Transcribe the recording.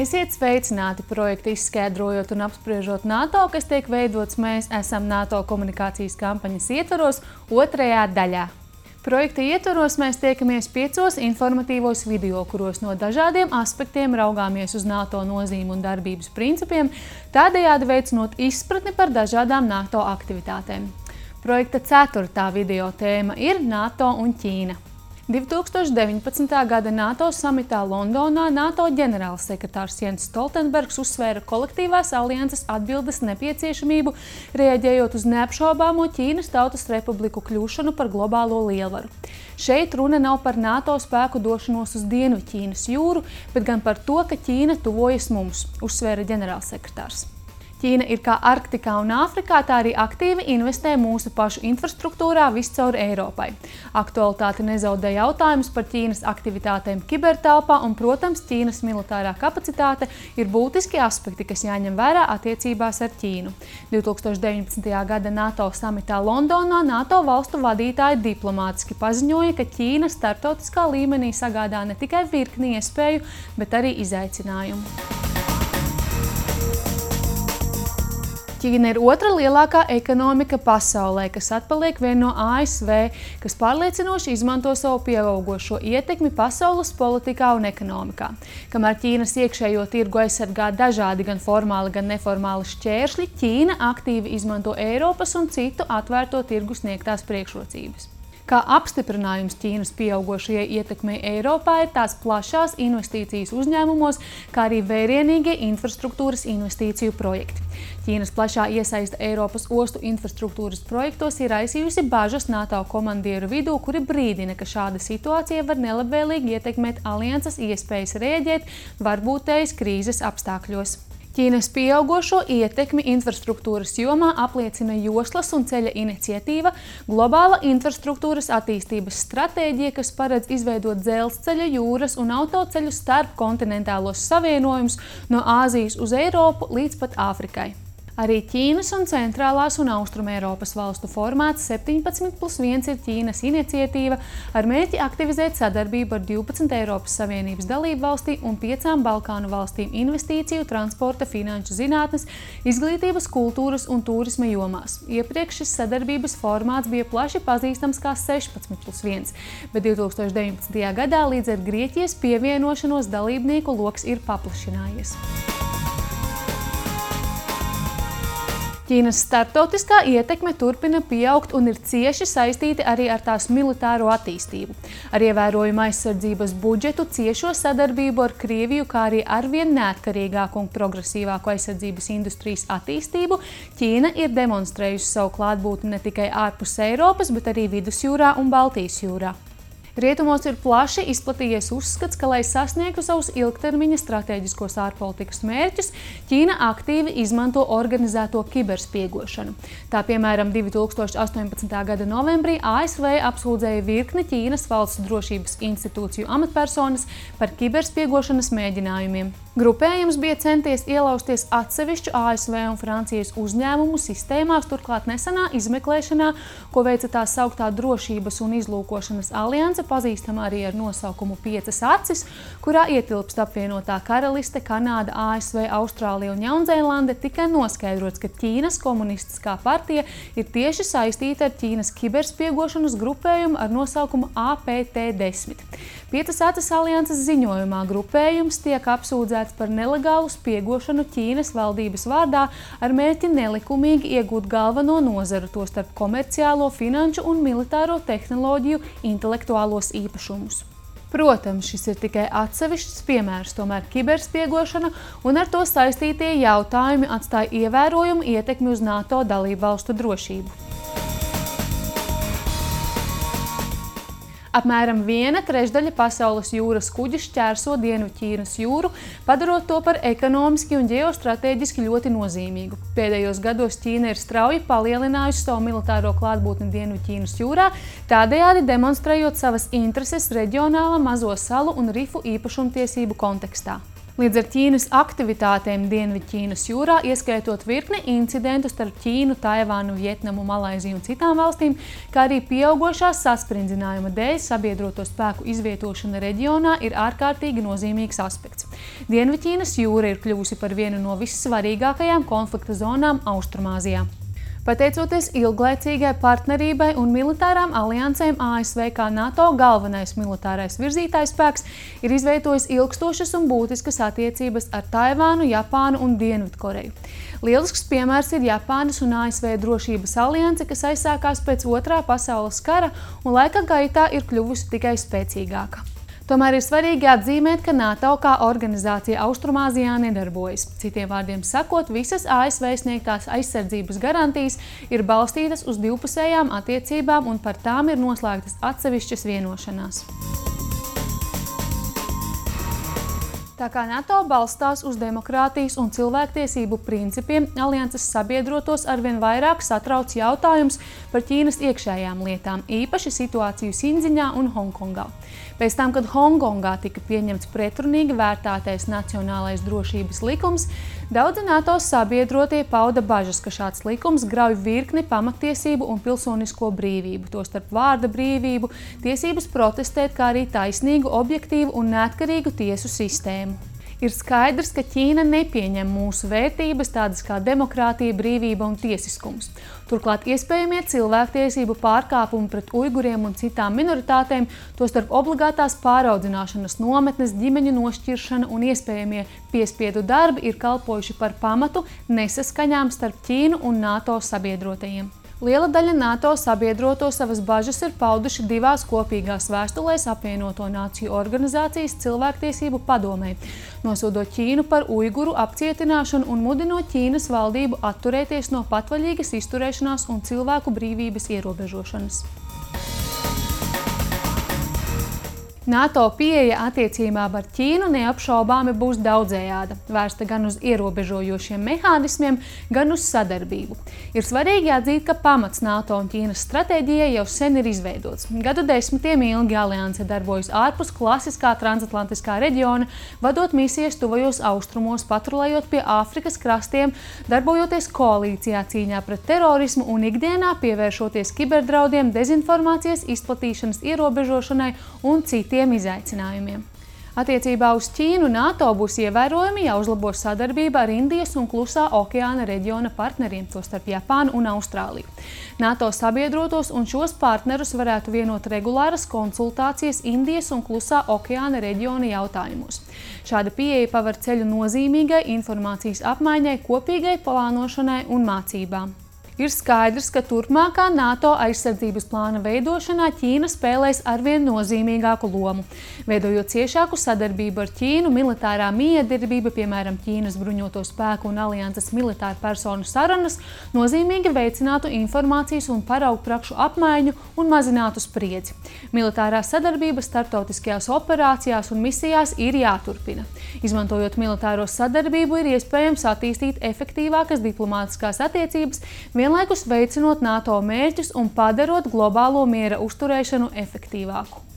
Esiet sveicināti projekta izskaidrojot un apspriežot NATO, kas tiek veidots Mēs esam NATO komunikācijas kampaņas ietvaros otrajā daļā. Projekta ietvaros mēs tiekamies piecos informatīvos video, kuros no dažādiem aspektiem raugāmies uz NATO nozīmi un darbības principiem, tādējādi veicinot izpratni par dažādām NATO aktivitātēm. Projekta ceturtā video tēma ir NATO un Ķīna. 2019. gada NATO samitā Londonā NATO ģenerālsekretārs Jens Stoltenbergs uzsvēra kolektīvās alianses atbildes nepieciešamību, reaģējot uz neapšaubāmo Ķīnas Tautas Republiku kļūšanu par globālo lielvaru. Šeit runa nav par NATO spēku došanos uz Dienvidķīnas jūru, bet gan par to, ka Ķīna tuvojas mums, uzsvēra ģenerālsekretārs. Ķīna ir kā Arktikā un Āfrikā, tā arī aktīvi investē mūsu pašu infrastruktūrā viscaur Eiropai. Aktualitāte nezaudē jautājums par Ķīnas aktivitātēm kibertelpā, un, protams, Ķīnas militārā kapacitāte ir būtiski aspekti, kas jāņem vērā attiecībās ar Ķīnu. 2019. gada NATO samitā Londonā NATO valstu vadītāji diplomātiski paziņoja, ka Ķīna starptautiskā līmenī sagādā ne tikai virkni iespēju, bet arī izaicinājumu. Ķīna ir otra lielākā ekonomika pasaulē, kas atpaliek vien no ASV, kas pārliecinoši izmanto savu pieaugušo ietekmi pasaules politikā un ekonomikā. Kamēr Ķīnas iekšējo tirgu aizsargā dažādi gan formāli, gan neformāli šķēršļi, Ķīna aktīvi izmanto Eiropas un citu atvērto tirgu sniegtās priekšrocības. Kā apstiprinājums Ķīnas pieaugušajai ietekmei Eiropā ir tās plašās investīcijas uzņēmumos, kā arī vērienīgie infrastruktūras investīciju projekti. Ķīnas plašā iesaista Eiropas ostu infrastruktūras projektos ir raisījusi bažas NATO komandieru vidū, kuri brīdina, ka šāda situācija var nelabvēlīgi ietekmēt alianses iespējas rēģēt varbūtējas krīzes apstākļos. Ķīnas pieaugušo ietekmi infrastruktūras jomā apliecina joslas un ceļa iniciatīva, globāla infrastruktūras attīstības stratēģija, kas paredz izveidot dzelzceļa, jūras un autoceļu starp kontinentālos savienojumus no Āzijas uz Eiropu līdz pat Āfrikai. Arī Ķīnas un Centrālās un Austrumēropas valstu formāts 17 plus 1 ir Ķīnas iniciatīva ar mērķi aktivizēt sadarbību ar 12 Eiropas Savienības dalību valstīm un 5 Balkānu valstīm investīciju, transporta, finanšu zinātnes, izglītības, kultūras un turisma jomās. Iepriekš šis sadarbības formāts bija plaši pazīstams kā 16 plus 1, bet 2019. gadā līdz ar Grieķijas pievienošanos dalībnieku loks ir paplašinājies. Ķīnas starptautiskā ietekme turpina pieaugt un ir cieši saistīta arī ar tās militāro attīstību. Ar ievērojumu aizsardzības budžetu, ciešo sadarbību ar Krieviju, kā arī arvien neatkarīgāku un progresīvāku aizsardzības industrijas attīstību, Ķīna ir demonstrējusi savu klātbūtni ne tikai ārpus Eiropas, bet arī Vidusjūrā un Baltijas jūrā. Rietumos ir plaši izplatījies uzskats, ka, lai sasniegtu savus ilgtermiņa strateģiskos ārpolitikas mērķus, Ķīna aktīvi izmanto organizēto kiberspiegošanu. Tā piemēram 2018. gada novembrī ASV apsūdzēja virkni Ķīnas valsts drošības institūciju amatpersonas par kiberspiegošanas mēģinājumiem. Grupējums bija centies ielausties atsevišķu ASV un Francijas uzņēmumu sistēmās, turklāt nesenā izmeklēšanā, ko veica tā sauktā drošības un izlūkošanas alianse, pazīstama arī ar nosaukumu Piecas acis, kurā ietilpst apvienotā karaliste, Kanāda, ASV, Austrālija un Jaunzēlande, tika noskaidrots, ka Ķīnas komunistiskā partija ir tieši saistīta ar Ķīnas kiberspiegošanas grupējumu ar nosaukumu APT-10. Piecas acis alianses ziņojumā grupējums tiek apsūdzēts sūdzēts par nelegālu spiegošanu Ķīnas valdības vārdā ar mērķi nelikumīgi iegūt galveno nozaru, tostarp komerciālo, finanšu un militāro tehnoloģiju intelektuālos īpašumus. Protams, šis ir tikai atsevišķs piemērs, tomēr kiberspiegošana un ar to saistītie jautājumi atstāja ievērojumu ietekmi uz NATO dalību valstu drošību. Apmēram viena trešdaļa pasaules jūras kuģi šķērso Dienvidķīnas jūru, padarot to par ekonomiski un ģeostrateģiski ļoti nozīmīgu. Pēdējos gados Ķīna ir strauji palielinājusi savu militāro klātbūtni Dienvidķīnas jūrā, tādējādi demonstrējot savas intereses reģionāla mazo salu un rifu īpašumtiesību kontekstā. Līdz ar Ķīnas aktivitātēm Dienvidķīnas jūrā, ieskaitot virkni incidentu starp Ķīnu, Taivānu, Vietnamu, Malaiziju un citām valstīm, kā arī pieaugošā saspringzinājuma dēļ sabiedroto spēku izvietošana reģionā ir ārkārtīgi nozīmīgs aspekts. Dienvidķīnas jūra ir kļuvusi par vienu no vissvarīgākajām konflikta zonām Austrumāzijā. Pateicoties ilglaicīgai partnerībai un militārām aliansēm, ASV kā NATO galvenais militārais virzītājs spēks ir izveidojis ilgstošas un būtiskas attiecības ar Taivānu, Japānu un Dienvidkoreju. Lielisks piemērs ir Japānas un ASV drošības alianse, kas aizsākās pēc otrā pasaules kara un laika gaitā ir kļuvusi tikai spēcīgāka. Tomēr ir svarīgi atzīmēt, ka NATO kā organizācija Austrumāzijā nedarbojas. Citiem vārdiem sakot, visas ASV sniegtās aizsardzības garantijas ir balstītas uz divpusējām attiecībām un par tām ir noslēgtas atsevišķas vienošanās. Tā kā NATO balstās uz demokrātijas un cilvēktiesību principiem, alianses sabiedrotos arvien vairāk satrauc jautājums par Ķīnas iekšējām lietām, īpaši situāciju Sinziņā un Hongkongā. Pēc tam, kad Hongkongā tika pieņemts pretrunīgi vērtātais nacionālais drošības likums, daudzi NATO sabiedrotie pauda bažas, ka šāds likums grauj virkni pamatiesību un pilsonisko brīvību, tostarp vārda brīvību, tiesības protestēt, kā arī taisnīgu, objektīvu un neatkarīgu tiesu sistēmu. Ir skaidrs, ka Ķīna nepieņem mūsu vērtības, tādas kā demokrātija, brīvība un tiesiskums. Turklāt iespējamie cilvēktiesību pārkāpumi pret uiguriem un citām minoritātēm, tostarp obligātās pāraudzināšanas nometnes, ģimeņu nošķiršana un iespējamie piespiedu darbi ir kalpojuši par pamatu nesaskaņām starp Ķīnu un NATO sabiedrotajiem. Liela daļa NATO sabiedroto savas bažas ir pauduši divās kopīgās vēstulēs apvienoto nāciju organizācijas cilvēktiesību padomē, nosodot Ķīnu par uiguru apcietināšanu un mudinot Ķīnas valdību atturēties no patvaļīgas izturēšanās un cilvēku brīvības ierobežošanas. NATO pieeja attiecībām ar Ķīnu neapšaubāmi būs daudzējāda, vērsta gan uz ierobežojošiem mehānismiem, gan uz sadarbību. Ir svarīgi atzīt, ka pamats NATO un Ķīnas stratēģijai jau sen ir izveidots. Gadu desmitiem ilgi alianse darbojas ārpus klasiskā transatlantiskā reģiona, vadot misijas tuvajos austrumos, patrulējot pie Āfrikas krastiem, darbojoties koalīcijā cīņā pret terorismu un ikdienā pievēršoties kiberdraudiem, dezinformācijas izplatīšanas ierobežošanai un citiem lieliem izaicinājumiem. Attiecībā uz Ķīnu NATO būs ievērojami jāuzlabo sadarbība ar Indijas un Klusā okeāna reģiona partneriem, tostarp Japānu un Austrāliju. NATO sabiedrotos un šos partnerus varētu vienot regulāras konsultācijas Indijas un Klusā okeāna reģiona jautājumos. Šāda pieeja paver ceļu nozīmīgai informācijas apmaiņai, kopīgai plānošanai un mācībām. Ir skaidrs, ka turpmākā NATO aizsardzības plāna veidošanā Ķīna spēlēs arvien nozīmīgāku lomu. Veidojot ciešāku sadarbību ar Ķīnu, militārā miedarbība, piemēram, Ķīnas bruņoto spēku un alianses militāru personu sarunas, nozīmīgi veicinātu informācijas un paraugu prakšu apmaiņu un mazinātu spriedzi. Militārā sadarbība starptautiskajās operācijās un misijās ir jāturpina. Izmantojot militāro sadarbību, ir iespējams attīstīt efektīvākas diplomātiskās attiecības, vienlaikus veicinot NATO mērķus un padarot globālo miera uzturēšanu efektīvāku.